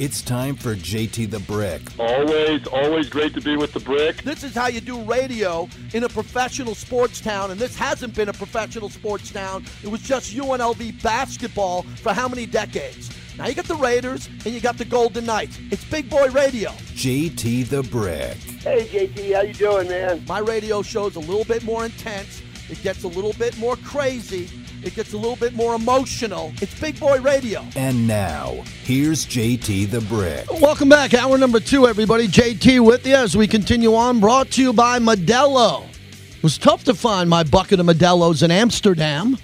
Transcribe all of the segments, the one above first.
It's time for JT the Brick. Always, always great to be with the Brick. This is how you do radio in a professional sports town, and this hasn't been a professional sports town. It was just UNLV basketball for how many decades? Now you got the Raiders and you got the Golden Knights. It's big boy radio. JT the Brick. Hey JT, how you doing, man? My radio show's a little bit more intense. It gets a little bit more crazy. It gets a little bit more emotional. It's big boy radio. And now, here's JT the Brick. Welcome back. Hour number two, everybody. JT with you as we continue on. Brought to you by Modelo. It was tough to find my bucket of Modelo's in Amsterdam,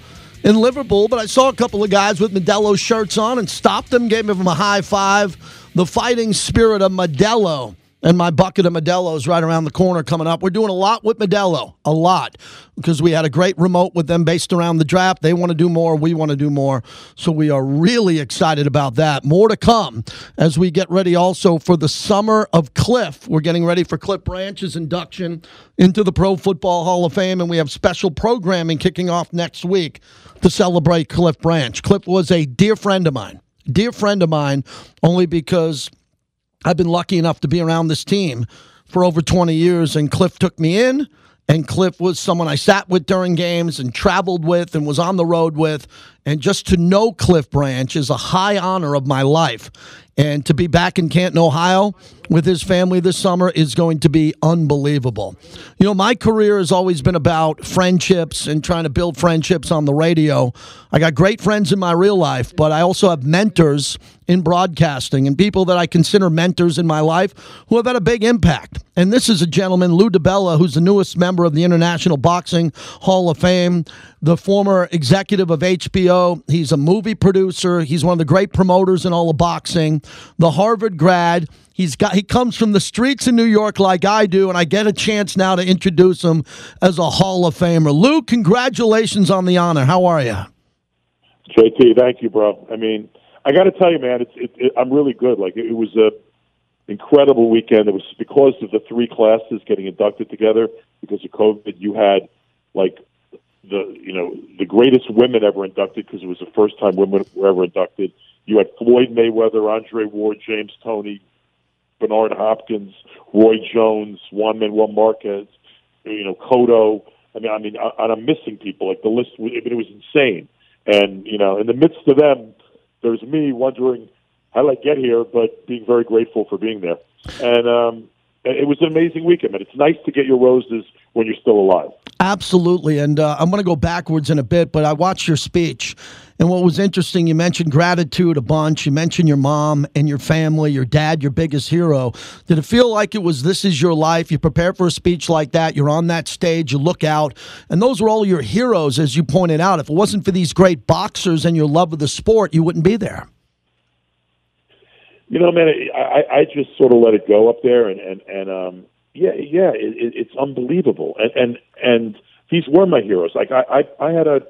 in Liverpool, but I saw a couple of guys with Modelo shirts on and stopped them, gave them a high five. The fighting spirit of Modelo and my bucket of Modelo is right around the corner coming up. We're doing a lot with Modelo, a lot, because we had a great remote with them based around the draft. They want to do more, we want to do more. So we are really excited about that. More to come as we get ready also for the summer of Cliff. We're getting ready for Cliff Branch's induction into the Pro Football Hall of Fame, and we have special programming kicking off next week to celebrate Cliff Branch. Cliff was a dear friend of mine, dear friend of mine, only because I've been lucky enough to be around this team for over 20 years, and Cliff took me in. And Cliff was someone I sat with during games and traveled with and was on the road with. And just to know Cliff Branch is a high honor of my life. And to be back in Canton, Ohio with his family this summer is going to be unbelievable. You know, my career has always been about friendships and trying to build friendships on the radio. I got great friends in my real life, but I also have mentors in broadcasting and people that I consider mentors in my life who have had a big impact. And this is a gentleman, Lou DiBella, who's the newest member of the International Boxing Hall of Fame, the former executive of HBO. He's a movie producer. He's one of the great promoters in all of boxing. The Harvard grad. He's got he comes from the streets in New York like I do, and I get a chance now to introduce him as a Hall of Famer. Lou, congratulations on the honor. How are you? JT, thank you, bro. I mean, I got to tell you, man, it's it, it, I'm really good. Like it, it was a incredible weekend. It was because of the three classes getting inducted together because of COVID. You had like the you know the greatest women ever inducted because it was the first time women were ever inducted. You had Floyd Mayweather, Andre Ward, James Toney, Bernard Hopkins, Roy Jones, Juan Manuel Marquez, you know Cotto. I mean, I mean, and I'm missing people. Like the list, I mean, it was insane. And you know, in the midst of them, there's me wondering how did I get here, but being very grateful for being there. And um, it was an amazing weekend, and it's nice to get your roses when you're still alive. Absolutely, and uh, I'm going to go backwards in a bit, but I watched your speech, and what was interesting, you mentioned gratitude a bunch. You mentioned your mom and your family, your dad, your biggest hero. Did it feel like it was this is your life? You prepare for a speech like that, you're on that stage, you look out, and those were all your heroes, as you pointed out. If it wasn't for these great boxers and your love of the sport, you wouldn't be there. You know, man, I, I just sort of let it go up there, and and and um, yeah, yeah, it, it's unbelievable, and and and these were my heroes. Like I, I, I had a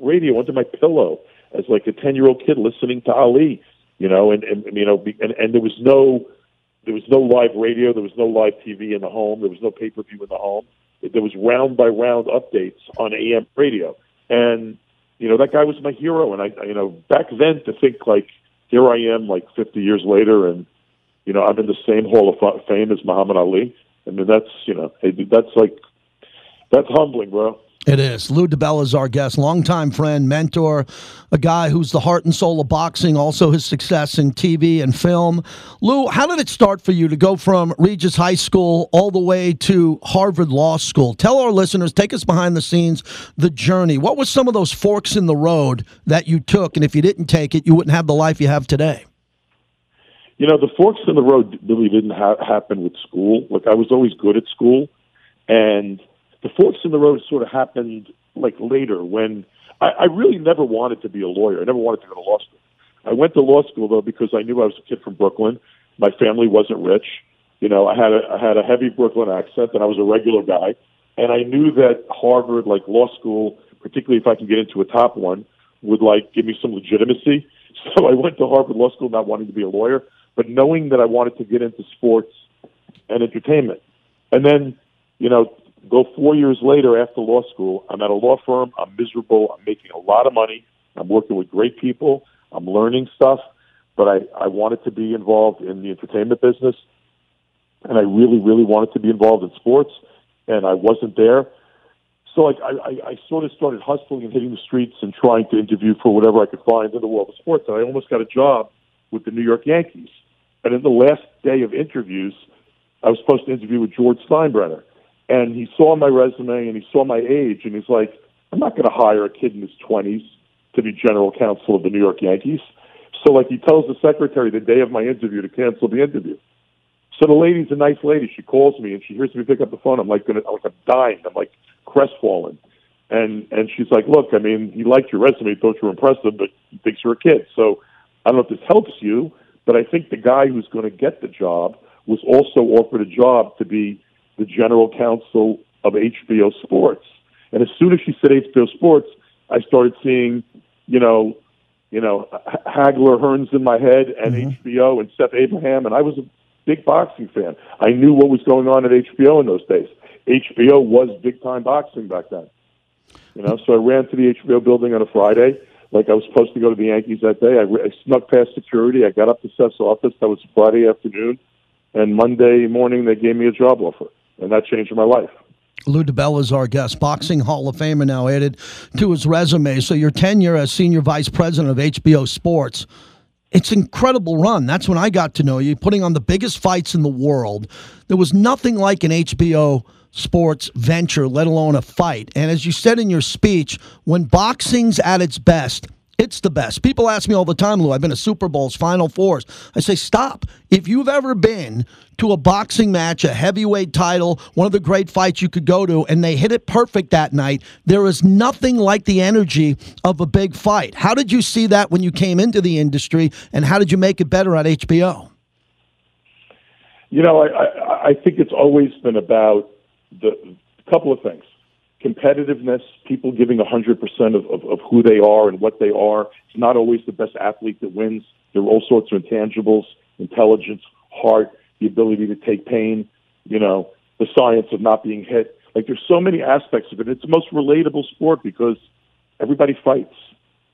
radio under my pillow as like a ten year old kid listening to Ali, you know, and and you know, and and there was no there was no live radio, there was no live TV in the home, there was no pay per view in the home. There was round by round updates on AM radio, and you know that guy was my hero. And I, you know, back then to think like here I am, like 50 years later, and you know I'm in the same Hall of Fame as Muhammad Ali. I mean, that's you know, that's like that's humbling, bro. It is. Lou DiBella is our guest, longtime friend, mentor, a guy who's the heart and soul of boxing, also his success in TV and film. Lou, how did it start for you to go from Regis High School all the way to Harvard Law School? Tell our listeners, take us behind the scenes, the journey. What were some of those forks in the road that you took? And if you didn't take it, you wouldn't have the life you have today. You know, the forks in the road really didn't ha- happen with school. Like, I was always good at school. And the forks in the road sort of happened like later when I, I really never wanted to be a lawyer. I never wanted to go to law school. I went to law school though because I knew I was a kid from Brooklyn. My family wasn't rich. You know, I had a I had a heavy Brooklyn accent, and I was a regular guy. And I knew that Harvard, like law school, particularly if I can get into a top one, would like give me some legitimacy. So I went to Harvard Law School not wanting to be a lawyer, but knowing that I wanted to get into sports and entertainment. And then, you know, Go four years later after law school. I'm at a law firm. I'm miserable. I'm making a lot of money. I'm working with great people. I'm learning stuff. but I, I wanted to be involved in the entertainment business, and I really, really wanted to be involved in sports, and I wasn't there. So like I, I, I sort of started hustling and hitting the streets and trying to interview for whatever I could find in the world of sports, and I almost got a job with the New York Yankees. And in the last day of interviews, I was supposed to interview with George Steinbrenner, and he saw my resume and he saw my age, and he's like, "I'm not going to hire a kid in his 20s to be general counsel of the New York Yankees." So like he tells the secretary the day of my interview to cancel the interview. So the lady's a nice lady. She calls me and she hears me pick up the phone. I'm like gonna, I'm like I'm dying. I'm like crestfallen. And and she's like, look, I mean, he liked your resume, thought you were impressive, but he thinks you're a kid. So I don't know if this helps you, but I think the guy who's going to get the job was also offered a job to be the general counsel of HBO Sports. And as soon as she said HBO Sports, I started seeing, you know, you know, Hagler, Hearns in my head, and mm-hmm. HBO and Seth Abraham, and I was a big boxing fan. I knew what was going on at HBO in those days. HBO was big time boxing back then. You know, so I ran to the HBO building on a Friday, like I was supposed to go to the Yankees that day. I, I snuck past security. I got up to Seth's office. That was Friday afternoon, and Monday morning they gave me a job offer, and that changed my life. Lou DiBella is our guest, boxing Hall of Famer now added to his resume. So your tenure as senior vice president of HBO Sports, it's incredible run. That's when I got to know you, putting on the biggest fights in the world. There was nothing like an HBO sports venture, let alone a fight. And as you said in your speech, when boxing's at its best, it's the best. People ask me all the time, Lou, I've been to Super Bowls, Final Fours. I say, stop. If you've ever been to a boxing match, a heavyweight title, one of the great fights you could go to, and they hit it perfect that night, there is nothing like the energy of a big fight. How did you see that when you came into the industry, and how did you make it better at HBO? You know, I, I, I think it's always been about the couple of things competitiveness, people giving 100% of, of, of who they are and what they are. It's not always the best athlete that wins. There are all sorts of intangibles, intelligence, heart, the ability to take pain, you know, the science of not being hit. Like there's so many aspects of it. It's the most relatable sport because everybody fights,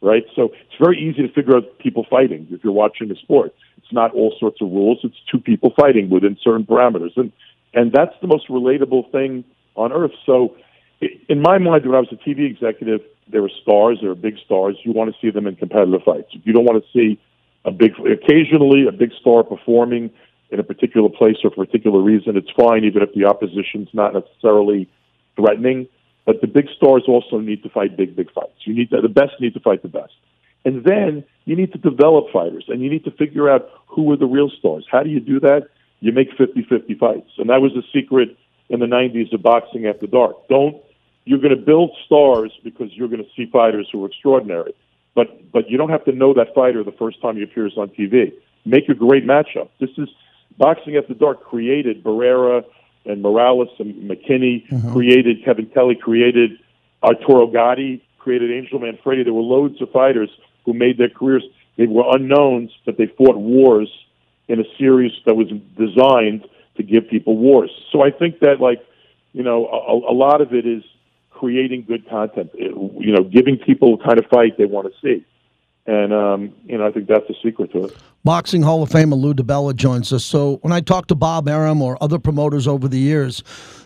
right? So it's very easy to figure out people fighting if you're watching the sport. It's not all sorts of rules. It's two people fighting within certain parameters. And and that's the most relatable thing on earth. So in my mind, when I was a TV executive, there were stars, there were big stars. You want to see them in competitive fights. You don't want to see a big, occasionally a big star performing in a particular place or for a particular reason, it's fine, even if the opposition's not necessarily threatening. But the big stars also need to fight big, big fights. You need to, the best need to fight the best. And then you need to develop fighters and you need to figure out who are the real stars. How do you do that? You make 50-50 fights. And that was the secret in the 90s of boxing after dark. Don't you're going to build stars because you're going to see fighters who are extraordinary. But but you don't have to know that fighter the first time he appears on TV. Make a great matchup. This is boxing after dark created Barrera and Morales and McKinney mm-hmm. created Kevin Kelly created Arturo Gatti created Angel Manfredy. There were loads of fighters who made their careers. They were unknowns, but they fought wars in a series that was designed to give people wars. So I think that like you know a, a lot of it is creating good content, you know, giving people the kind of fight they want to see. And, um, you know, I think that's the secret to it. Boxing Hall of Famer Lou DiBella joins us. So when I talk to Bob Arum or other promoters over the years,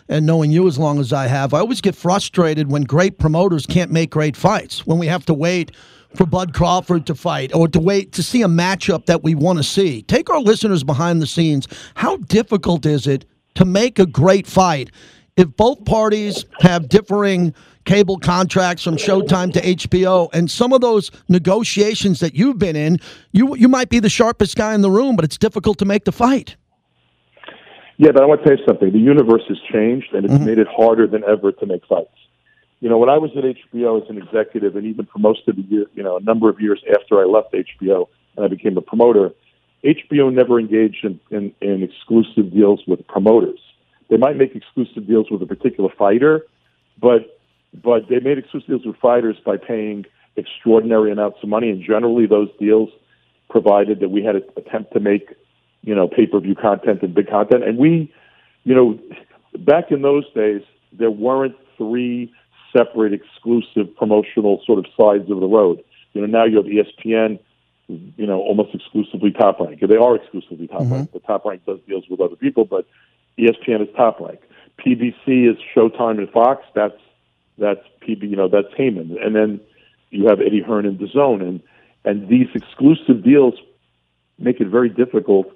and knowing you as long as I have, I always get frustrated when great promoters can't make great fights, when we have to wait for Bud Crawford to fight or to wait to see a matchup that we want to see. Take our listeners behind the scenes. How difficult is it to make a great fight if both parties have differing cable contracts from Showtime to HBO, and some of those negotiations that you've been in, you you might be the sharpest guy in the room, but it's difficult to make the fight. Yeah, but I want to tell you something. The universe has changed, and it's mm-hmm. made it harder than ever to make fights. You know, when I was at HBO as an executive, and even for most of the year, you know, a number of years after I left HBO and I became a promoter, HBO never engaged in, in, in exclusive deals with promoters. They might make exclusive deals with a particular fighter, but but they made exclusive deals with fighters by paying extraordinary amounts of money, and generally those deals provided that we had to attempt to make you know pay per view content and big content, and we you know back in those days there weren't three separate exclusive promotional sort of sides of the road. You know now you have ESPN you know, almost exclusively top rank. They are exclusively top mm-hmm. rank. The top rank does deals with other people, but ESPN is top rank. PBC is Showtime and Fox. That's that's PB. You know, that's Haymon, and then you have Eddie Hearn and DAZN, and and these exclusive deals make it very difficult.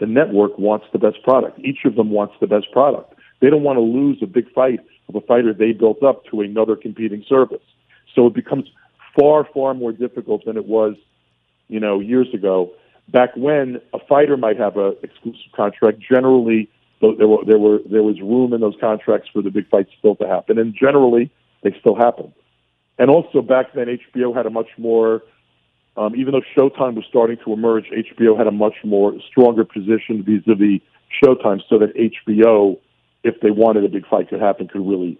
The network wants the best product. Each of them wants the best product. They don't want to lose a big fight of a fighter they built up to another competing service. So it becomes far, far more difficult than it was, you know, years ago. Back when a fighter might have a exclusive contract, generally there were there were there was room in those contracts for the big fights still to happen, and generally they still happened. And also back then, HBO had a much more um, even though Showtime was starting to emerge, HBO had a much more stronger position vis-a-vis Showtime, so that HBO, if they wanted a big fight to happen, could really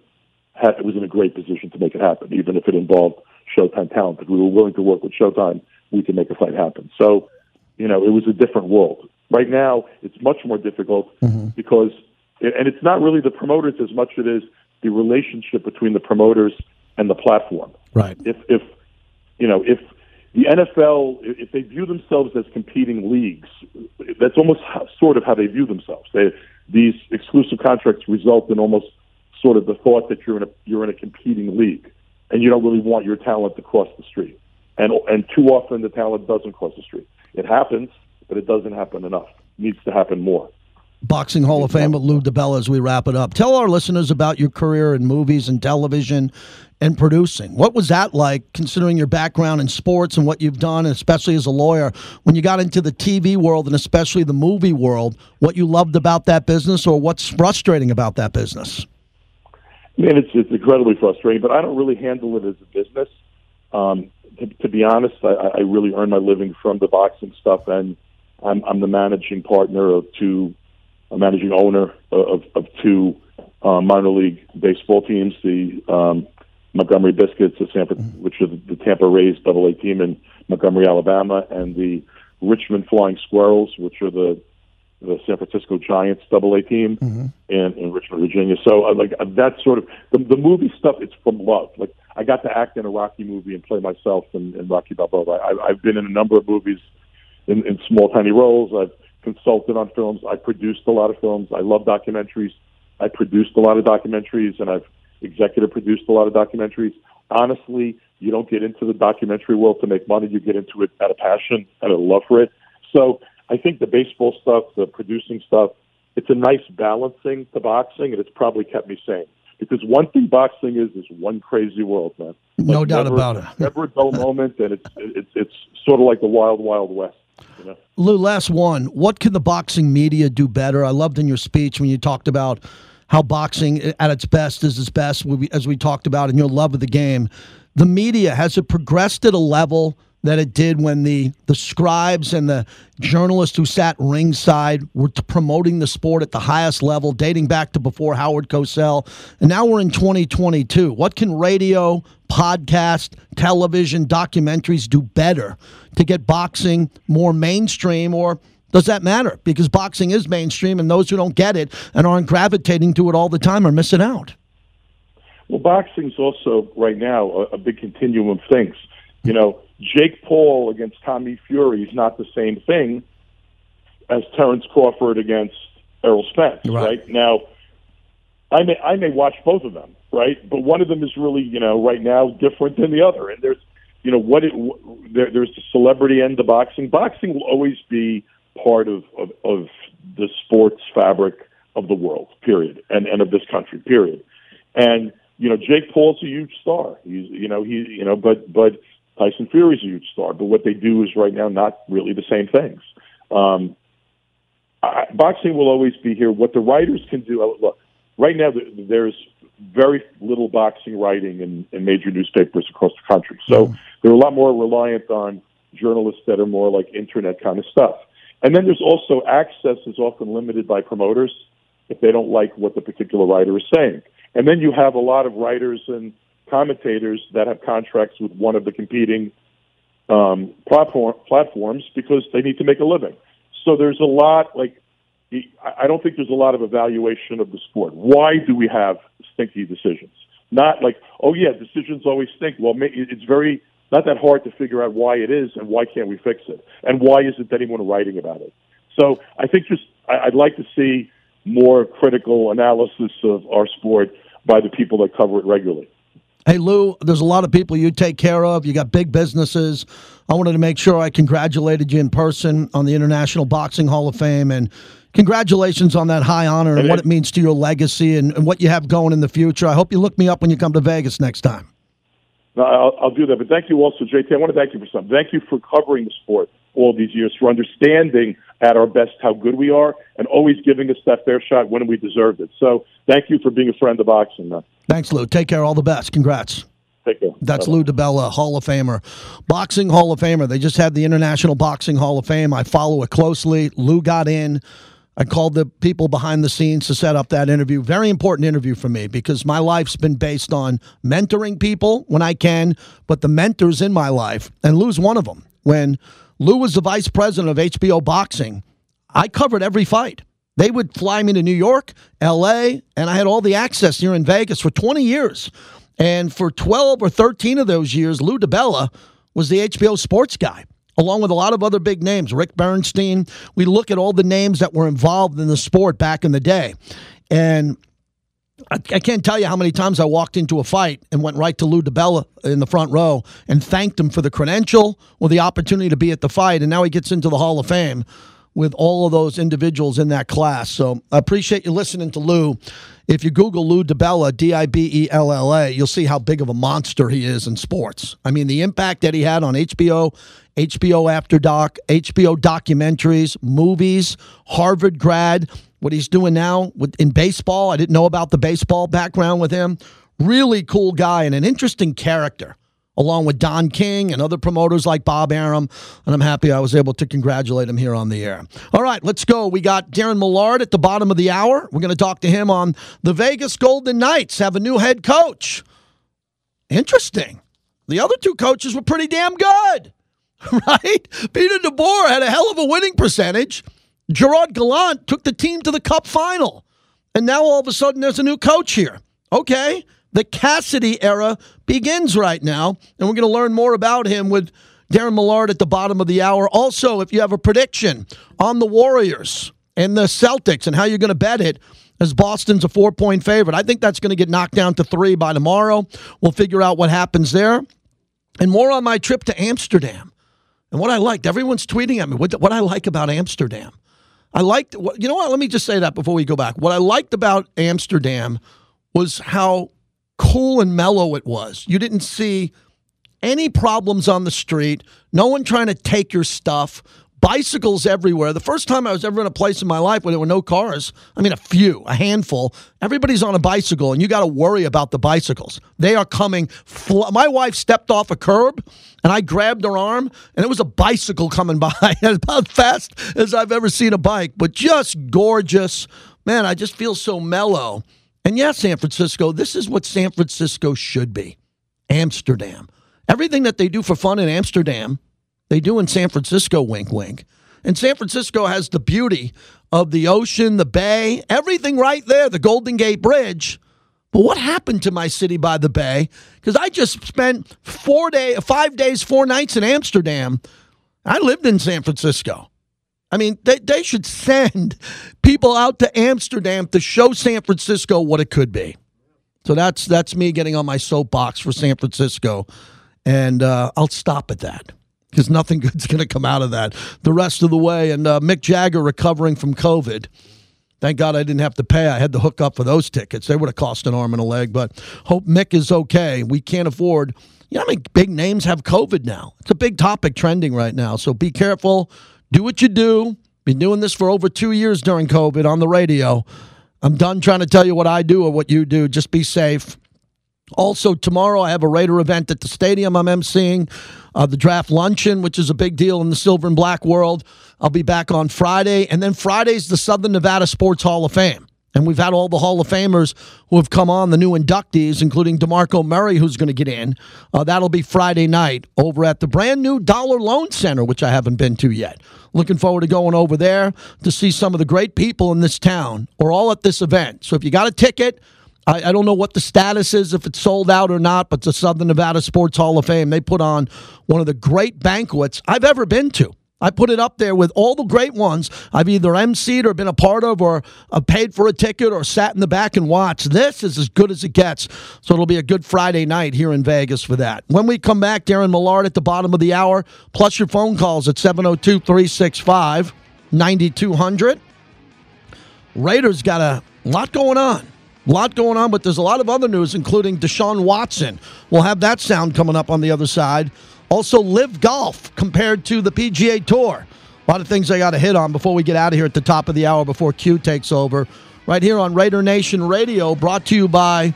it was in a great position to make it happen, even if it involved Showtime talent. If we were willing to work with Showtime, we could make a fight happen. So, you know, it was a different world. Right now, it's much more difficult mm-hmm. because, and it's not really the promoters as much as it is the relationship between the promoters and the platform Right. if if you know if the NFL if they view themselves as competing leagues, that's almost how, sort of how they view themselves. They, these exclusive contracts result in almost sort of the thought that you're in a you're in a competing league, and you don't really want your talent to cross the street. And and too often the talent doesn't cross the street. It happens, but it doesn't happen enough. It needs to happen more. Boxing Hall of Fame with Lou DiBella as we wrap it up. Tell our listeners about your career in movies and television and producing. What was that like, considering your background in sports and what you've done, especially as a lawyer, when you got into the TV world and especially the movie world? What you loved about that business or what's frustrating about that business? Man, it's it's incredibly frustrating, but I don't really handle it as a business. Um, to, to be honest, I, I really earn my living from the boxing stuff, and I'm, I'm the managing partner of two, a managing owner of, of two uh, minor league baseball teams, the um, Montgomery Biscuits, the San, which are the, Tampa Rays Double A team in Montgomery, Alabama, and the Richmond Flying Squirrels, which are the the San Francisco Giants Double A team in, in Richmond, Virginia. So uh, like uh, that's sort of the, the movie stuff. It's from love. Like I got to act in a Rocky movie and play myself in, in Rocky Balboa. I, I've been in a number of movies in, in small, tiny roles. I've consulted on films. I produced a lot of films. I love documentaries. I produced a lot of documentaries, and I've executive produced a lot of documentaries. Honestly, you don't get into the documentary world to make money. You get into it out of passion and a love for it. So I think the baseball stuff, the producing stuff, it's a nice balancing to boxing, and it's probably kept me sane. Because one thing boxing is is one crazy world, man. No doubt never- about it. Never a dull moment, and it's it's it's sort of like the wild, wild west. You? Lou, last one. What can the boxing media do better? I loved in your speech when you talked about how boxing at its best is its best, as we talked about, and your love of the game. The media, has it progressed at a level that it did when the, the scribes and the journalists who sat ringside were promoting the sport at the highest level, dating back to before Howard Cosell? And now we're in 2022. What can radio, podcast, television, documentaries do better to get boxing more mainstream or does that matter? Because boxing is mainstream and those who don't get it and aren't gravitating to it all the time are missing out. Well, boxing's also right now a, a big continuum of things. You know, Jake Paul against Tommy Fury is not the same thing as Terrence Crawford against Errol Spence, Right. right? Now, I may I may watch both of them, right? But one of them is really, you know, right now different than the other. And there's, you know, what it there, there's the celebrity end of boxing. Boxing will always be part of, of of the sports fabric of the world, period, and and of this country, period. And you know, Jake Paul's a huge star. He's you know he you know, but but Tyson Fury's a huge star. But what they do is right now not really the same things. Um, I, boxing will always be here. What the writers can do, look, right now there's very little boxing writing in, in major newspapers across the country. So they're a lot more reliant on journalists that are more like internet kind of stuff. And then there's also access is often limited by promoters if they don't like what the particular writer is saying. And then you have a lot of writers and commentators that have contracts with one of the competing um, platform, platforms because they need to make a living. So there's a lot like I don't think there's a lot of evaluation of the sport. Why do we have stinky decisions? Not like, oh yeah, decisions always stink. Well, it's very not that hard to figure out why it is and why can't we fix it, and why isn't anyone writing about it. So I think just I'd like to see more critical analysis of our sport by the people that cover it regularly. Hey, Lou, there's a lot of people you take care of. You got big businesses. I wanted to make sure I congratulated you in person on the International Boxing Hall of Fame. And congratulations on that high honor and what it means to your legacy and, and what you have going in the future. I hope you look me up when you come to Vegas next time. No, I'll, I'll do that. But thank you also, JT. I want to thank you for something. Thank you for covering the sport all these years, for understanding at our best how good we are, and always giving us that fair shot when we deserved it. So thank you for being a friend of boxing. Man. Thanks, Lou. Take care. All the best. Congrats. Take care. That's Bye-bye. Lou DiBella, Hall of Famer. Boxing Hall of Famer. They just had the International Boxing Hall of Fame. I follow it closely. Lou got in. I called the people behind the scenes to set up that interview. Very important interview for me because my life's been based on mentoring people when I can, but the mentors in my life, and Lou's one of them. When Lou was the vice president of HBO Boxing, I covered every fight. They would fly me to New York, LA, and I had all the access here in Vegas for 20 years. And for 12 or 13 of those years, Lou DiBella was the HBO sports guy, along with a lot of other big names. Rick Bernstein. We look at all the names that were involved in the sport back in the day. And I, I can't tell you how many times I walked into a fight and went right to Lou DiBella in the front row and thanked him for the credential or the opportunity to be at the fight. And now he gets into the Hall of Fame with all of those individuals in that class. So I appreciate you listening to Lou. If you Google Lou DiBella, D I B E L L A, you'll see how big of a monster he is in sports. I mean, the impact that he had on HBO, HBO After Dark, HBO documentaries, movies, Harvard grad, what he's doing now with, in baseball. I didn't know about the baseball background with him. Really cool guy and an interesting character along with Don King and other promoters like Bob Arum. And I'm happy I was able to congratulate him here on the air. All right, let's go. We got Darren Millard at the bottom of the hour. We're going to talk to him on the Vegas Golden Knights have a new head coach. Interesting. The other two coaches were pretty damn good, right? Peter DeBoer had a hell of a winning percentage. Gerard Gallant took the team to the cup final. And now all of a sudden there's a new coach here. Okay. The Cassidy era begins right now, and we're going to learn more about him with Darren Millard at the bottom of the hour. Also, if you have a prediction on the Warriors and the Celtics and how you're going to bet it, as Boston's a four point favorite, I think that's going to get knocked down to three by tomorrow. We'll figure out what happens there. And more on my trip to Amsterdam. And what I liked, everyone's tweeting at me what, what I like about Amsterdam. I liked, you know what? Let me just say that before we go back. What I liked about Amsterdam was how cool and mellow it was. You didn't see any problems on the street, no one trying to take your stuff, bicycles everywhere. The first time I was ever in a place in my life where there were no cars, I mean, a few, a handful, everybody's on a bicycle, and you got to worry about the bicycles. They are coming. Fl- my wife stepped off a curb, and I grabbed her arm, and it was a bicycle coming by about fast as I've ever seen a bike, but just gorgeous. Man, I just feel so mellow. And yes, San Francisco, this is what San Francisco should be Amsterdam. Everything that they do for fun in Amsterdam, they do in San Francisco, wink, wink. And San Francisco has the beauty of the ocean, the bay, everything right there, the Golden Gate Bridge. But what happened to my city by the bay? Because I just spent four day, five days, four nights in Amsterdam. I lived in San Francisco. I mean, they, they should send people out to Amsterdam to show San Francisco what it could be. So that's that's me getting on my soapbox for San Francisco, and uh, I'll stop at that because nothing good's going to come out of that the rest of the way. And uh, Mick Jagger recovering from COVID. Thank God I didn't have to pay. I had to hook up for those tickets. They would have cost an arm and a leg, but hope Mick is okay. We can't afford. You know how many big names have COVID now? It's a big topic trending right now. So be careful do what you do. Been doing this for over two years during COVID on the radio. I'm done trying to tell you what I do or what you do. Just be safe. Also, tomorrow I have a Raider event at the stadium I'm emceeing, uh, the draft luncheon, which is a big deal in the silver and black world. I'll be back on Friday. And then Friday's the Southern Nevada Sports Hall of Fame. And we've had all the Hall of Famers who have come on, the new inductees, including DeMarco Murray, who's going to get in. Uh, that'll be Friday night over at the brand new Dollar Loan Center, which I haven't been to yet. Looking forward to going over there to see some of the great people in this town or all at this event. So if you got a ticket I, I, don't know what the status is, if it's sold out or not, but the Southern Nevada Sports Hall of Fame, they put on one of the great banquets I've ever been to. I put it up there with all the great ones I've either emceed or been a part of or uh, paid for a ticket or sat in the back and watched. This is as good as it gets. So it'll be a good Friday night here in Vegas for that. When we come back, Darren Millard at the bottom of the hour, plus your phone calls at 702 365 9200. Raiders got a lot going on. A lot going on, but there's a lot of other news, including Deshaun Watson. We'll have that sound coming up on the other side. Also, LIV Golf compared to the PGA Tour. A lot of things I got to hit on before we get out of here at the top of the hour before Q takes over. Right here on Raider Nation Radio, brought to you by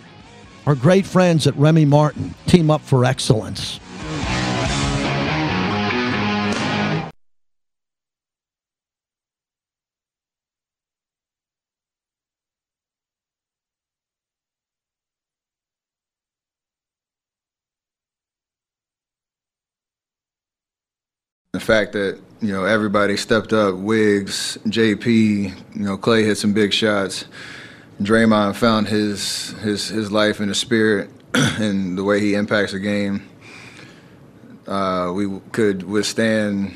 our great friends at Remy Martin. Team up for excellence. The fact that you know everybody stepped up, Wiggs, JP, you know Clay hit some big shots. Draymond found his his his life and his spirit and the way he impacts the game. Uh, we could withstand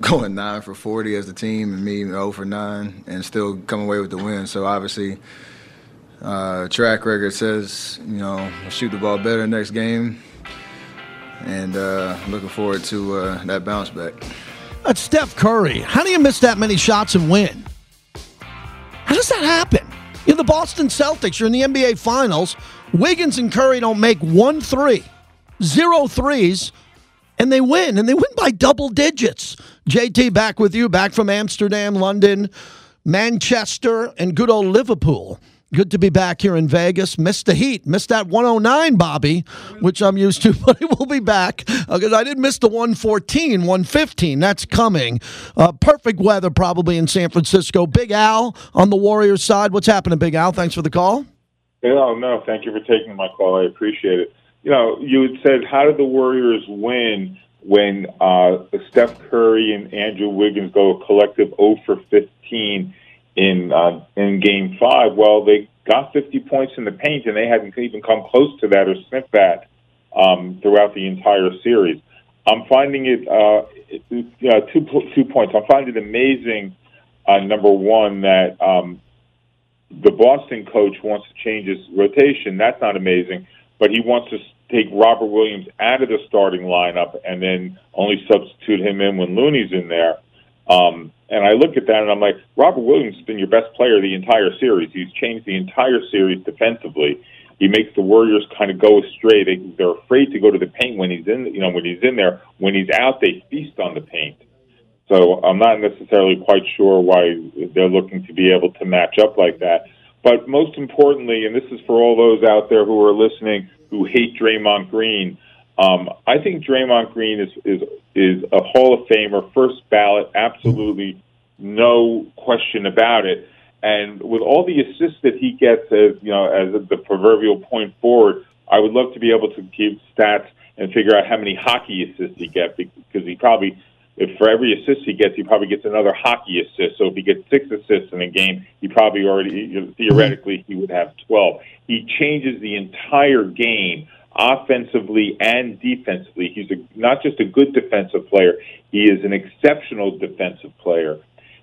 going nine for 40 as a team and me 0 for 9 and still come away with the win. So obviously, uh, track record says, you know, shoot the ball better next game and uh, looking forward to uh, that bounce back. That's Steph Curry. How do you miss that many shots and win? How does that happen? You're the Boston Celtics. You're in the NBA Finals. Wiggins and Curry don't make one three, zero threes, and they win, and they win by double digits. JT back with you, back from Amsterdam, London, Manchester, and good old Liverpool. Good to be back here in Vegas. Missed the heat. Missed that 109, Bobby, which I'm used to, but we'll be back because uh, I didn't miss the 114, 115. That's coming. Uh, perfect weather probably in San Francisco. Big Al on the Warriors side. What's happening, Big Al? Thanks for the call. No, no, thank you for taking my call. I appreciate it. You know, you had said, how did the Warriors win when uh, Steph Curry and Andrew Wiggins go a collective 0 for 15 in uh, in Game Five. Well, they got 50 points in the paint, and they hadn't even come close to that or sniffed that um, throughout the entire series. I'm finding it, uh, it two two points. I'm finding it amazing. Uh, number one, that um, the Boston coach wants to change his rotation. That's not amazing, but he wants to take Robert Williams out of the starting lineup and then only substitute him in when Looney's in there. Um, and I look at that and I'm like, Robert Williams has been your best player the entire series. He's changed the entire series defensively. He makes the Warriors kind of go astray. They, they're afraid to go to the paint when he's in, you know, when he's in there. When he's out, they feast on the paint. So I'm not necessarily quite sure why they're looking to be able to match up like that. But most importantly, and this is for all those out there who are listening who hate Draymond Green, um, I think Draymond Green is is is a Hall of Famer, first ballot, absolutely no question about it. And with all the assists that he gets as you know as the proverbial point forward, I would love to be able to keep stats and figure out how many hockey assists he gets because he probably if for every assist he gets, he probably gets another hockey assist. So if he gets six assists in a game, he probably already theoretically he would have twelve. He changes the entire game offensively and defensively. He's a, not just a good defensive player, he is an exceptional defensive player.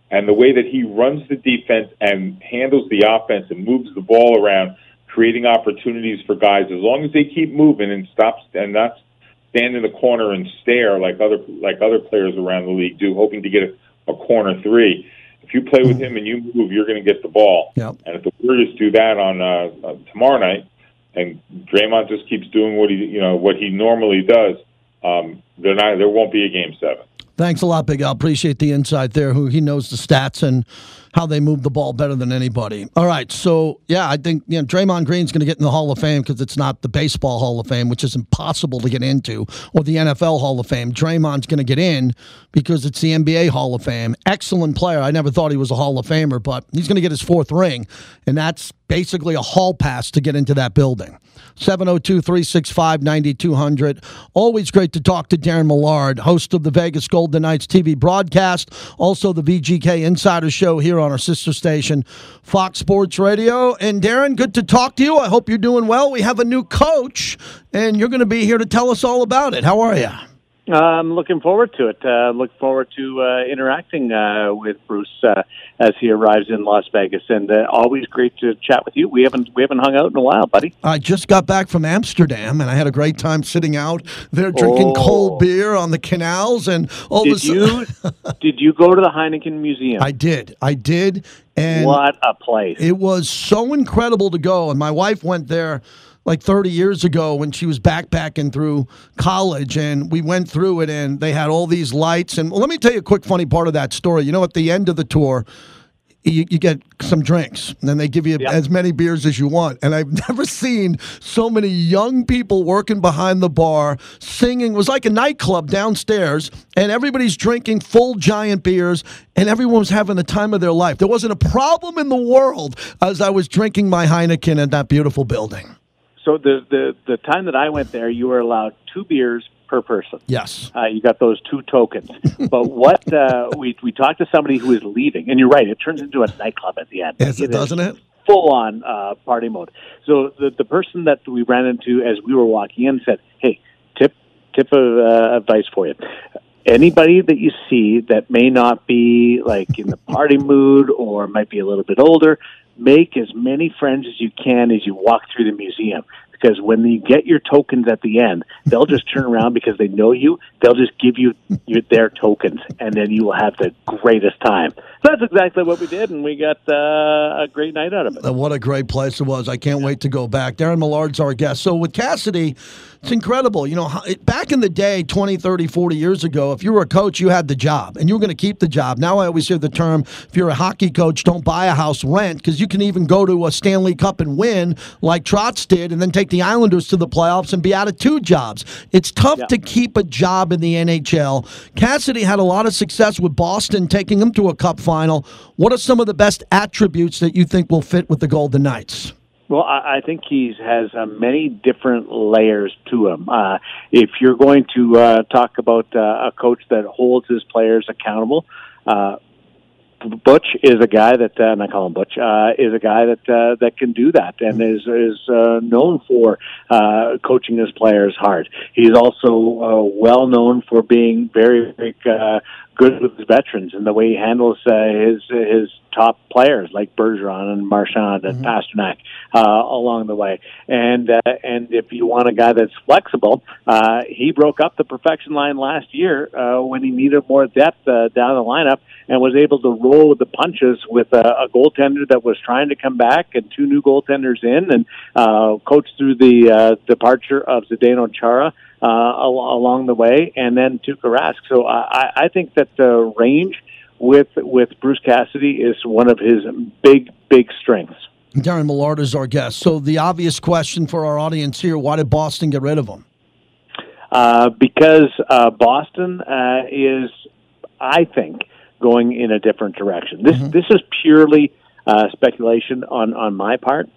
And the way that he runs the defense and handles the offense and moves the ball around, creating opportunities for guys, as long as they keep moving and stop and not stand in the corner and stare like other like other players around the league do, hoping to get a, a corner three. If you play with him and you move, you're going to get the ball. Yep. And if the Warriors do that on uh, uh, tomorrow night, and Draymond just keeps doing what he you know what he normally does, um, there not there won't be a game seven. Thanks a lot, Big Al. Appreciate the insight there. Who he knows the stats and how they move the ball better than anybody. All right, so yeah, I think you know Draymond Green's going to get in the Hall of Fame because it's not the baseball Hall of Fame, which is impossible to get into, or the NFL Hall of Fame. Draymond's going to get in because it's the NBA Hall of Fame. Excellent player. I never thought he was a Hall of Famer, but he's going to get his fourth ring, and that's basically a hall pass to get into that building. 702 365 9200. Always great to talk to Darren Millard, host of the Vegas Golden Knights TV broadcast, also the VGK Insider Show here on our sister station, Fox Sports Radio. And Darren, good to talk to you. I hope you're doing well. We have a new coach, and you're going to be here to tell us all about it. How are you? I'm looking forward to it. Uh, look forward to uh, interacting uh, with Bruce uh, as he arrives in Las Vegas, and uh, always great to chat with you. We haven't we haven't hung out in a while, buddy. I just got back from Amsterdam, and I had a great time sitting out there drinking Oh. cold beer on the canals, and all of a Did sudden, you did you go to the Heineken Museum? I did, I did, and what a place! It was so incredible to go. And my wife went there like 30 years ago when she was backpacking through college. And we went through it, and they had all these lights. And well, let me tell you a quick, funny part of that story. You know, at the end of the tour, you, you get some drinks, and then they give you Yeah. as many beers as you want. And I've never seen so many young people working behind the bar singing. It was like a nightclub downstairs, and everybody's drinking full giant beers, and everyone was having the time of their life. There wasn't a problem in the world as I was drinking my Heineken in that beautiful building. So the the the time that I went there, you were allowed two beers per person. Yes. Uh, you got those two tokens. but what uh, we we talked to somebody who is leaving, and you're right, it turns into a nightclub at the end. Yes, it doesn't it? Full on uh, party mode. So the the person that we ran into as we were walking in said, "Hey, tip tip of uh, advice for you." Anybody that you see that may not be like in the party mood or might be a little bit older, make as many friends as you can as you walk through the museum because when you get your tokens at the end, they'll just turn around because they know you. They'll just give you your, their tokens, and then you will have the greatest time. So that's exactly what we did, and we got uh, a great night out of it. And What a great place it was. I can't wait to go back. Darren Millard's our guest. So with Cassidy, it's incredible. You know, back in the day, 20, 30, 40 years ago, if you were a coach, you had the job and you were going to keep the job. Now I always hear the term, if you're a hockey coach, don't buy a house, rent, because you can even go to a Stanley Cup and win like Trotz did and then take the Islanders to the playoffs and be out of two jobs. It's tough to keep a job in the NHL. Cassidy had a lot of success with Boston, taking them to a cup final. What are some of the best attributes that you think will fit with the Golden Knights? Well, I, I think he has uh, many different layers to him. Uh, if you're going to uh, talk about uh, a coach that holds his players accountable, uh, Butch is a guy that, uh, and I call him Butch, uh, is a guy that uh, that can do that and is is uh, known for uh, coaching his players hard. He's also uh, well known for being very, very uh, good with his veterans and the way he handles uh, his his top players like Bergeron and Marchand and Pastrnak uh, along the way. And uh, and if you want a guy that's flexible, uh, he broke up the perfection line last year uh, when he needed more depth uh, down the lineup and was able to roll with the punches with a, a goaltender that was trying to come back and two new goaltenders in and uh, coached through the uh, departure of Zdeno Chara uh, al- along the way, and then Tuukka Rask. So I, I- I think that the range with with Bruce Cassidy is one of his big big strengths. Darren Millard is our guest. So the obvious question for our audience here: Why did Boston get rid of him? Uh, because uh, Boston uh, is, I think, going in a different direction. This this is purely uh, speculation on on my part,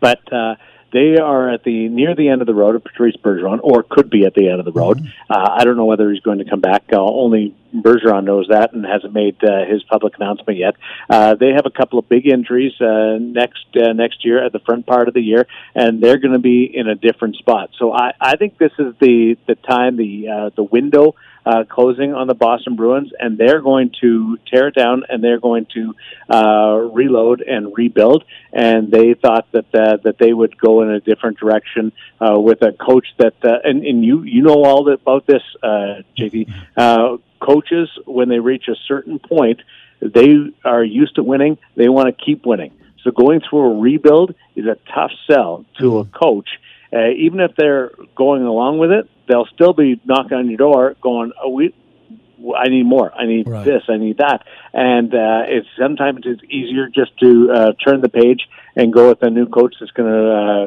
but uh, they are at the near the end of the road of Patrice Bergeron, or could be at the end of the road. Uh, I don't know whether he's going to come back. Uh, only Bergeron knows that and hasn't made uh, his public announcement yet. Uh, they have a couple of big injuries uh, next uh, next year at the front part of the year, and they're going to be in a different spot. So I, I think this is the the time the uh, the window uh, closing on the Boston Bruins, and they're going to tear it down and they're going to uh, reload and rebuild. And they thought that uh, that they would go in a different direction uh, with a coach that, uh, and, and you you know all about this, uh, JT. Uh, coaches, when they reach a certain point, they are used to winning. They want to keep winning. So going through a rebuild is a tough sell to a coach. Uh, even if they're going along with it, they'll still be knocking on your door, going, "Oh, we, I need more. I need Right. this. I need that." And uh, it's sometimes it's easier just to uh, turn the page and go with a new coach that's going to uh,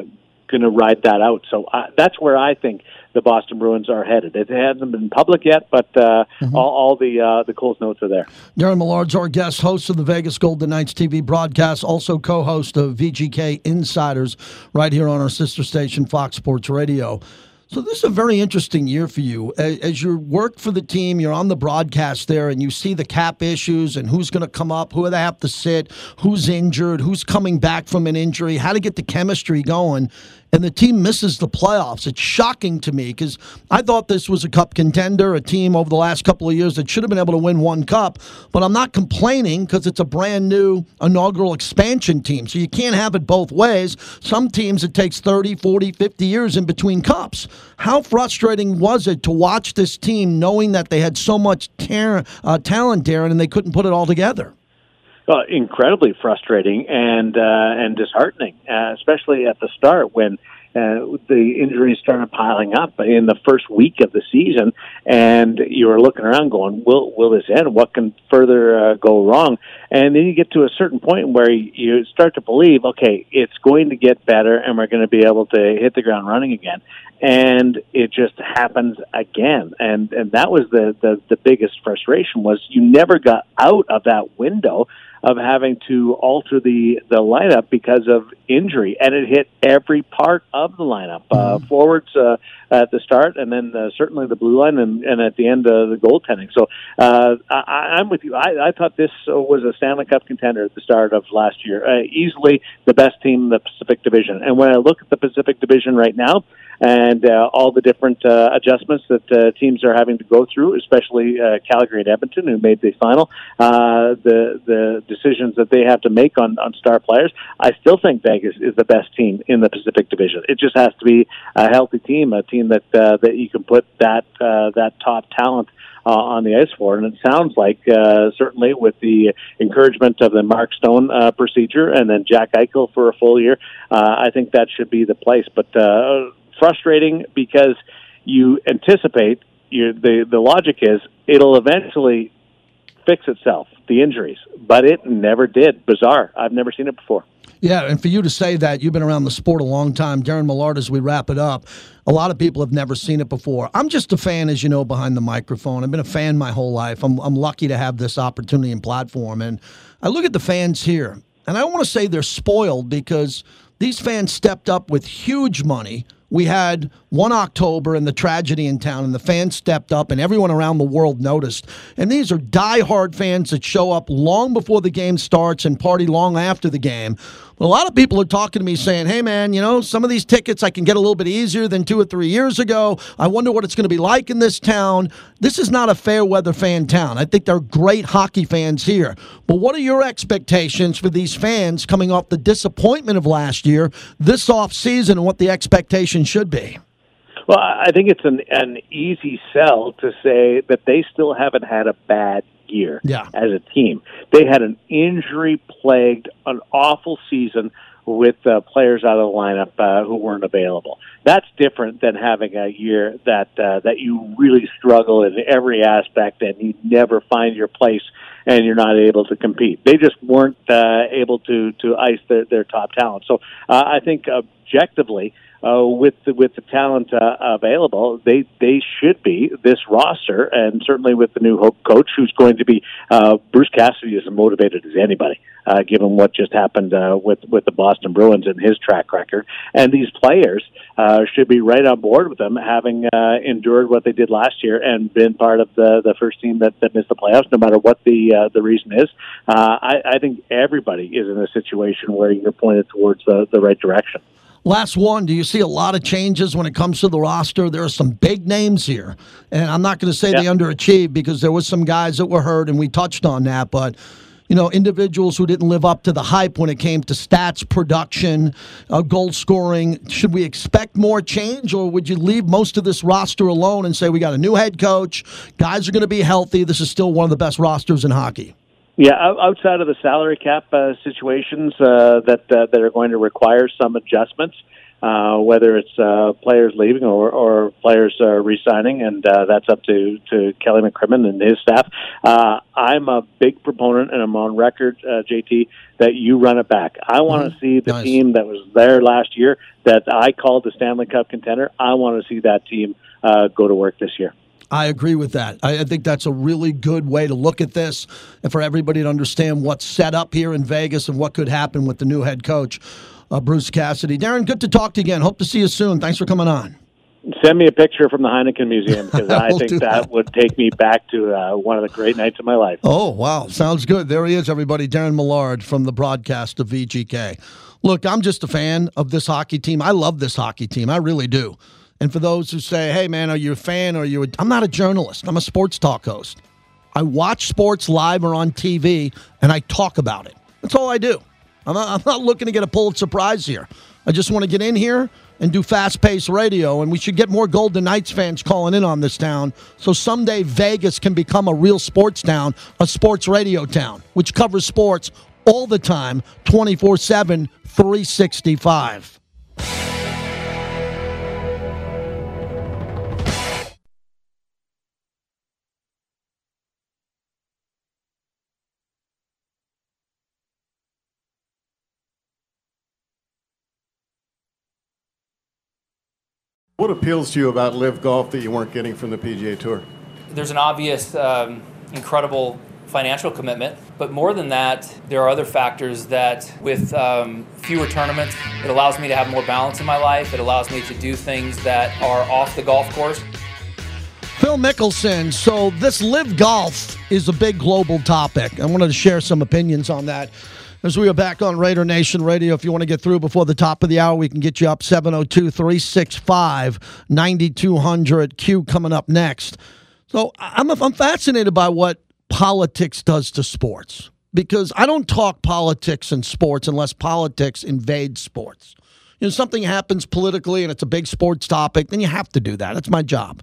going to ride that out. So uh, that's where I think the Boston Bruins are headed. It hasn't been public yet, but uh, mm-hmm. all, all, the uh, the Coles notes are there. Darren Millard's our guest, host of the Vegas Golden Knights TV broadcast, also co-host of VGK Insiders, right here on our sister station Fox Sports Radio. So this is a very interesting year for you. As you work for the team, you're on the broadcast there, and you see the cap issues and who's going to come up, who they have to sit, who's injured, who's coming back from an injury, how to get the chemistry going and the team misses the playoffs. It's shocking to me because I thought this was a cup contender, a team over the last couple of years that should have been able to win one cup. But I'm not complaining because it's a brand new inaugural expansion team. So you can't have it both ways. Some teams, it takes 30, 40, 50 years in between cups. How frustrating was it to watch this team knowing that they had so much uh, talent, Darren, and they couldn't put it all together? Uh, incredibly frustrating and uh, and disheartening, uh, especially at the start when uh, the injuries started piling up in the first week of the season, and you were looking around going, "Will will this end? What can further uh, go wrong?" And then you get to a certain point where you start to believe, "Okay, it's going to get better, and we're going to be able to hit the ground running again." And it just happens again, and and that was the the, the biggest frustration was you never got out of that window of having to alter the the lineup because of injury, and it hit every part of the lineup. Uh, mm-hmm. forwards uh, at the start, and then uh, certainly the blue line, and, and at the end uh, the goaltending. So uh, I, I'm with you. I, I thought this was a Stanley Cup contender at the start of last year, uh, easily the best team in the Pacific Division. And when I look at the Pacific Division right now and uh, all the different uh, adjustments that uh, teams are having to go through, especially uh, Calgary and Edmonton, who made the final. Uh, the the decisions that they have to make on on star players. I still think Vegas is the best team in the Pacific Division. It just has to be a healthy team, a team that uh, that you can put that uh, that top talent. Uh, on the ice for. And it sounds like, uh, certainly with the encouragement of the Mark Stone uh, procedure and then Jack Eichel for a full year, uh, I think that should be the place. But uh, frustrating because you anticipate you the the logic is it'll eventually fix itself the injuries but it never did. Bizarre. I've never seen it before. Yeah and for you to say that you've been around the sport a long time. Darren millard as we wrap it up a lot of people have never seen it before. I'm just a fan as you know behind the microphone. I've been a fan my whole life. I'm, I'm lucky to have this opportunity and platform. And i look at the fans here and i don't want to say they're spoiled because these fans stepped up with huge money we had one October and the tragedy in town, and the fans stepped up, and everyone around the world noticed. And these are die-hard fans that show up long before the game starts and party long after the game. But a lot of people are talking to me saying, hey, man, you know, some of these tickets I can get a little bit easier than two or three years ago. I wonder what it's going to be like in this town. This is not a fair weather fan town. I think they're great hockey fans here. But what are your expectations for these fans coming off the disappointment of last year, this off season, and what the expectation should be? Well, I think it's an an easy sell to say that they still haven't had a bad year yeah. as a team. They had an injury plagued, an awful season with uh, players out of the lineup uh, who weren't available. That's different than having a year that uh, that you really struggle in every aspect and you never find your place and you're not able to compete. They just weren't uh, able to to ice their, their top talent. So uh, I think objectively uh, with the, with the talent uh, available, they they should be this roster, and certainly with the new coach, who's going to be uh, Bruce Cassidy, as motivated as anybody, uh, given what just happened uh, with with the Boston Bruins and his track record. And these players uh, should be right on board with them, having uh, endured what they did last year and been part of the the first team that, that missed the playoffs, no matter what the uh, the reason is. Uh, I, I think everybody is in a situation where you're pointed towards the, the right direction. Last one. Do you see a lot of changes when it comes to the roster? There are some big names here, and I'm not going to say they underachieved because there was some guys that were hurt, and we touched on that. But you know, individuals who didn't live up to the hype when it came to stats, production, uh, goal scoring. Should we expect more change, or would you leave most of this roster alone and say we got a new head coach, guys are going to be healthy? This is still one of the best rosters in hockey. Yeah, outside of the salary cap uh, situations uh, that uh, that are going to require some adjustments, uh, whether it's uh, players leaving or, or players uh, resigning, and uh, that's up to, to Kelly McCrimmon and his staff. Uh, I'm a big proponent, and I'm on record, uh, JT, that you run it back. I want to Mhm. see the Nice. team that was there last year that I called the Stanley Cup contender. I want to see that team uh, go to work this year. I agree with that. I, I think that's a really good way to look at this and for everybody to understand what's set up here in Vegas and what could happen with the new head coach, uh, Bruce Cassidy. Darren, good to talk to you again. Hope to see you soon. Thanks for coming on. Send me a picture from the Heineken Museum because I think that, that. would take me back to uh, one of the great nights of my life. Oh, wow. Sounds good. There he is, everybody. Darren Millard from the broadcast of VGK. Look, I'm just a fan of this hockey team. I love this hockey team. I really do. And for those who say, hey, man, are you a fan or are you a... I'm not a journalist. I'm a sports talk host. I watch sports live or on TV and I talk about it. That's all I do. I'm not, I'm not looking to get a Pulitzer Prize here. I just want to get in here and do fast paced radio. And we should get more Golden Knights fans calling in on this town. So someday Vegas can become a real sports town, a sports radio town, which covers sports all the time, 24 7, 365. What appeals to you about LIV Golf that you weren't getting from the PGA Tour? there's an obvious, um, incredible financial commitment. But more than that, there are other factors that, with um, fewer tournaments, it allows me to have more balance in my life. It allows me to do things that are off the golf course. Phil Mickelson. So, this LIV Golf is a big global topic. I wanted to share some opinions on that. As we are back on Raider Nation Radio, if you want to get through before the top of the hour, we can get you up 702 365 9200. Q coming up next. So, I'm, I'm fascinated by what politics does to sports because I don't talk politics and sports unless politics invades sports. You know, something happens politically and it's a big sports topic, then you have to do that. That's my job.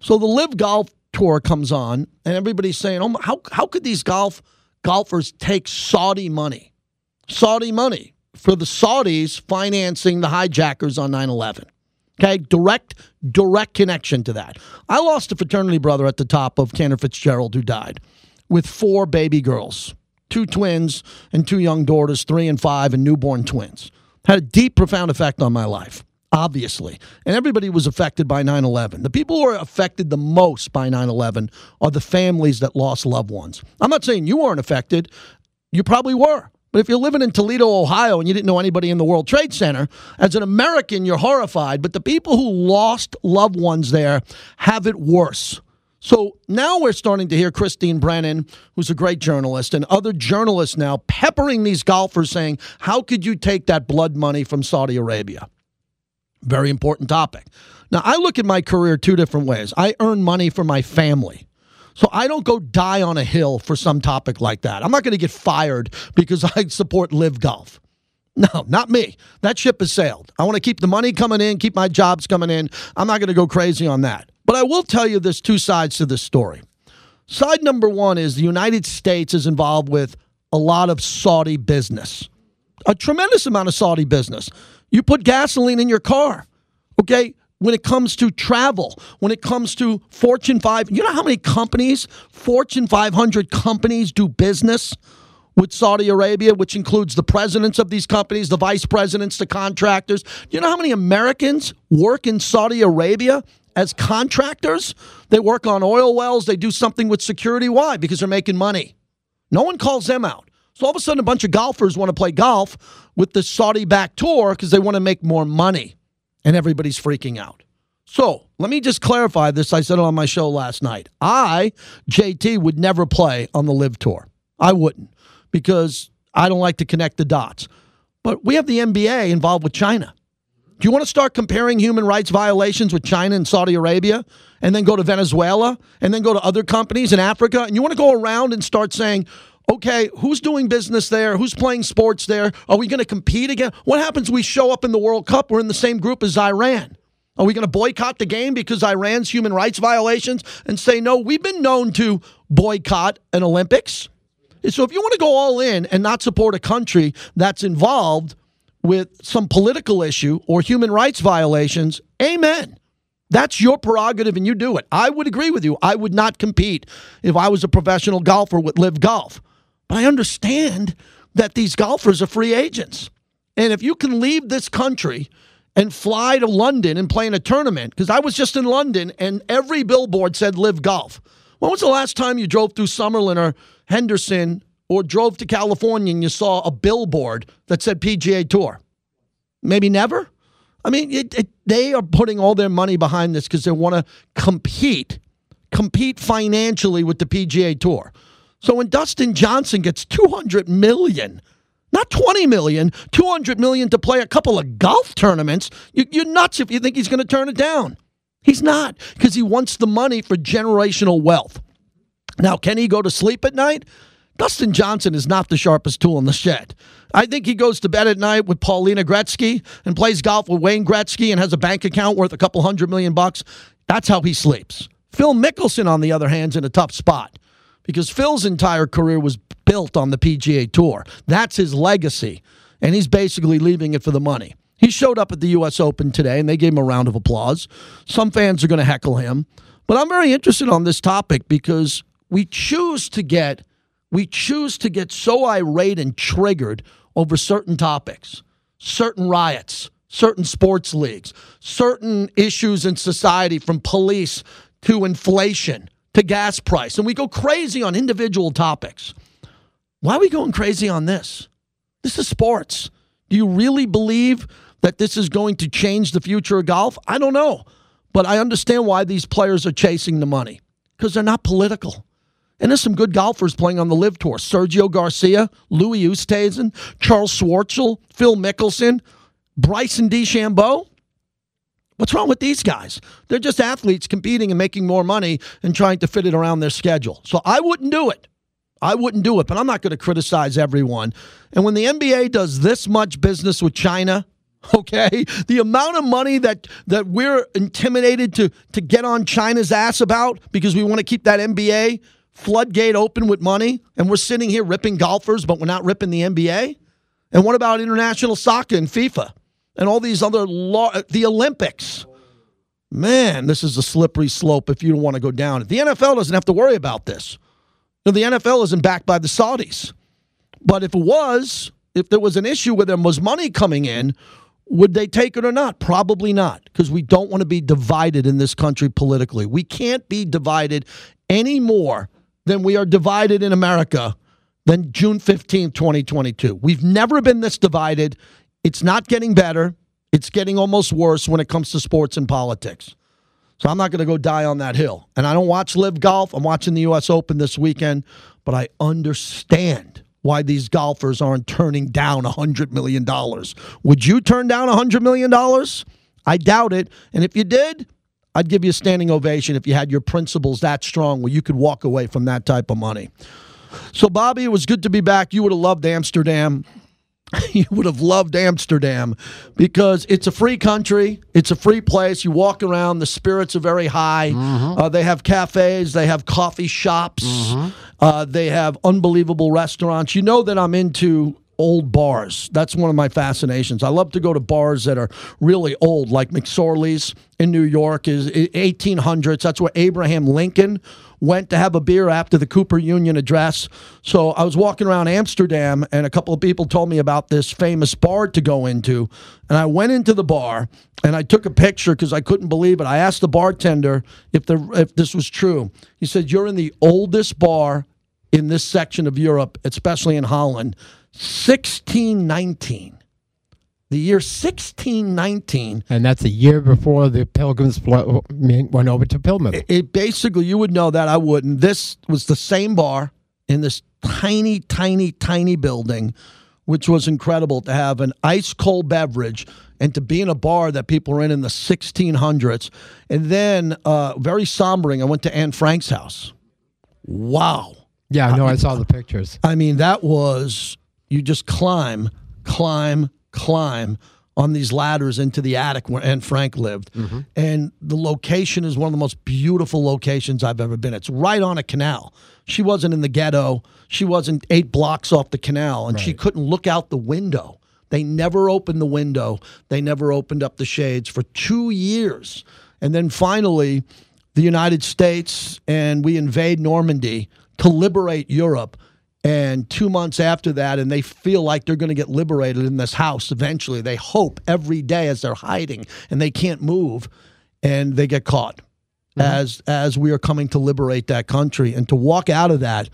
So the LIV Golf Tour comes on, and everybody's saying, "Oh, how how could these golf golfers take Saudi money, Saudi money for the Saudis financing the hijackers on 9/11?" Okay, direct direct connection to that. I lost a fraternity brother at the top of Tanner Fitzgerald who died with four baby girls, two twins and two young daughters, three and five, and newborn twins. Had a deep, profound effect on my life obviously. And everybody was affected by 9 11. The people who are affected the most by 9 11 are the families that lost loved ones. I'm not saying you weren't affected, you probably were. But if you're living in Toledo, Ohio, and you didn't know anybody in the World Trade Center, as an American, you're horrified. But the people who lost loved ones there have it worse. So now we're starting to hear Christine Brennan, who's a great journalist, and other journalists now peppering these golfers saying, How could you take that blood money from Saudi Arabia? Very important topic. Now, I look at my career two different ways. I earn money for my family. So I don't go die on a hill for some topic like that. I'm not going to get fired because I support LIV Golf. No, not me. That ship has sailed. I want to keep the money coming in, keep my jobs coming in. I'm not going to go crazy on that. But I will tell you there's two sides to this story. Side number one is the United States is involved with a lot of Saudi business, a tremendous amount of Saudi business. You put gasoline in your car, okay? When it comes to travel, when it comes to Fortune 5, you know how many companies, Fortune 500 companies, do business with Saudi Arabia, which includes the presidents of these companies, the vice presidents, the contractors. You know how many Americans work in Saudi Arabia as contractors? They work on oil wells, they do something with security. Why? Because they're making money. No one calls them out. So all of a sudden, a bunch of golfers want to play golf with the Saudi back tour because they want to make more money, and everybody's freaking out. So let me just clarify this. I said it on my show last night. I, JT, would never play on the LIV Tour. I wouldn't because I don't like to connect the dots. But we have the NBA involved with China. Do you want to start comparing human rights violations with China and Saudi Arabia and then go to Venezuela and then go to other companies in Africa? And you want to go around and start saying, okay, who's doing business there? Who's playing sports there? Are we going to compete again? What happens we show up in the World Cup? We're in the same group as Iran. Are we going to boycott the game because Iran's human rights violations and say, no, we've been known to boycott an Olympics? So if you want to go all in and not support a country that's involved with some political issue or human rights violations, amen. That's your prerogative and you do it. I would agree with you. I would not compete if I was a professional golfer with LIV Golf. But I understand that these golfers are free agents. And if you can leave this country and fly to London and play in a tournament, because I was just in London and every billboard said LIV Golf. When was the last time you drove through Summerlin or Henderson or drove to California and you saw a billboard that said PGA Tour? Maybe never? I mean, it, it, they are putting all their money behind this because they want to compete, compete financially with the PGA Tour. So when Dustin Johnson gets 200 million, not 20 million, 200 million to play a couple of golf tournaments, you, you're nuts if you think he's going to turn it down. He's not because he wants the money for generational wealth. Now, can he go to sleep at night? Dustin Johnson is not the sharpest tool in the shed. I think he goes to bed at night with Paulina Gretzky and plays golf with Wayne Gretzky and has a bank account worth a couple hundred million bucks. That's how he sleeps. Phil Mickelson, on the other hand, is in a tough spot because Phil's entire career was built on the PGA Tour. That's his legacy, and he's basically leaving it for the money. He showed up at the U.S. Open today, and they gave him a round of applause. Some fans are going to heckle him, but I'm very interested on this topic because we choose to get we choose to get so irate and triggered over certain topics, certain riots, certain sports leagues, certain issues in society from police to inflation to gas price, and we go crazy on individual topics. Why are we going crazy on this? This is sports. Do you really believe that this is going to change the future of golf? I don't know. But I understand why these players are chasing the money because they're not political. And there's some good golfers playing on the LIV Tour. Sergio Garcia, Louis Oosthuizen, Charles Schwartzel, Phil Mickelson, Bryson DeChambeau. What's wrong with these guys? They're just athletes competing and making more money and trying to fit it around their schedule. So I wouldn't do it. I wouldn't do it, but I'm not going to criticize everyone. And when the NBA does this much business with China, okay, the amount of money that that we're intimidated to to get on China's ass about because we want to keep that NBA floodgate open with money, and we're sitting here ripping golfers, but we're not ripping the NBA. And what about international soccer and FIFA and all these other law, the Olympics? Man, this is a slippery slope if you don't want to go down. The NFL doesn't have to worry about this. You the NFL isn't backed by the Saudis. But if it was, if there was an issue where there was money coming in, would they take it or not? Probably not, because we don't want to be divided in this country politically. We can't be divided any more than we are divided in America than June 15, 2022. We've never been this divided. It's not getting better. It's getting almost worse when it comes to sports and politics. So I'm not going to go die on that hill. And I don't watch LIV Golf. I'm watching the U.S. Open this weekend, but I understand why these golfers aren't turning down $100 million. Would you turn down $100 million? I doubt it. And if you did, I'd give you a standing ovation if you had your principles that strong where you could walk away from that type of money. So, Bobby, it was good to be back. You would have loved Amsterdam. you would have loved Amsterdam because it's a free country. It's a free place. You walk around, the spirits are very high. Uh, they have cafes, they have coffee shops, uh, they have unbelievable restaurants. You know that I'm into old bars. That's one of my fascinations. I love to go to bars that are really old, like McSorley's in New York is 1800s. That's where Abraham Lincoln went to have a beer after the Cooper Union address. So I was walking around Amsterdam, and a couple of people told me about this famous bar to go into. And I went into the bar and I took a picture because I couldn't believe it. I asked the bartender if the if this was true. He said, "You're in the oldest bar in this section of Europe, especially in Holland, 1619." The year 1619 And that's a year before the pilgrims went over to Plymouth. it basically you would know that I wouldn't. This was the same bar in this tiny, tiny, tiny building, which was incredible to have an ice cold beverage and to be in a bar that people were in in the 1600s. And then, uh, very sombering, I went to Anne Frank's house. Wow. Yeah, I know. I saw the pictures. I mean, that was you just climb, climb, climb on these ladders into the attic where Anne Frank lived. Mm-hmm. And the location is one of the most beautiful locations I've ever been. It's right on a canal. She wasn't in the ghetto. She wasn't eight blocks off the canal, and she couldn't look out the window They never opened the window. They never opened up the shades for two years. And then finally, the United States and we invade Normandy to liberate Europe. And two months after that, and they feel like they're going to get liberated in this house eventually. They hope every day as they're hiding and they can't move, and they get caught mm-hmm. as as we are coming to liberate that country and to walk out of that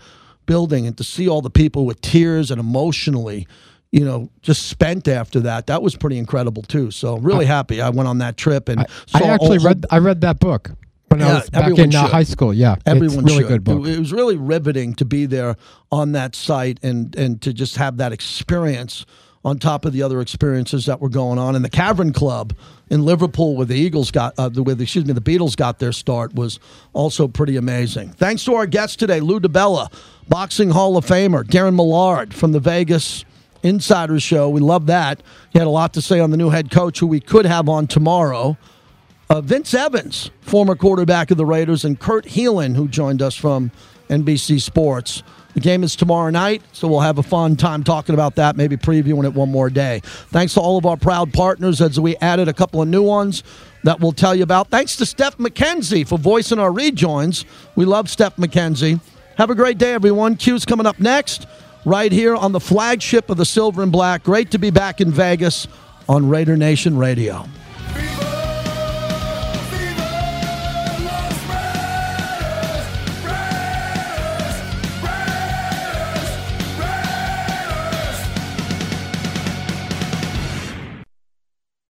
building and to see all the people with tears and emotionally you know just spent after that. That was pretty incredible too. So really happy i went on that trip and I saw actually all- read I read that book when I Yeah, was back in uh, should. high school. Yeah, Everyone really should. good book. It, was really riveting to be there on that site and and to just have that experience on top of the other experiences that were going on. And the Cavern Club in Liverpool, where the Eagles got, uh, the, with excuse me, the Beatles got their start, was also pretty amazing. Thanks to our guests today, Lou DiBella, boxing Hall of Famer, Darren Millard from the Vegas Insiders Show. We love that. He had a lot to say on the new head coach, who we could have on tomorrow. Uh, Vince Evans, former quarterback of the Raiders, and Kurt Heelan, who joined us from NBC Sports. The game is tomorrow night, so we'll have a fun time talking about that, maybe previewing it one more day. Thanks to all of our proud partners as we added a couple of new ones that we'll tell you about. Thanks to Steph McKenzie for voicing our rejoins. We love Steph McKenzie. Have a great day, everyone. Q's coming up next, right here on the flagship of the Silver and Black. Great to be back in Vegas on Raider Nation Radio.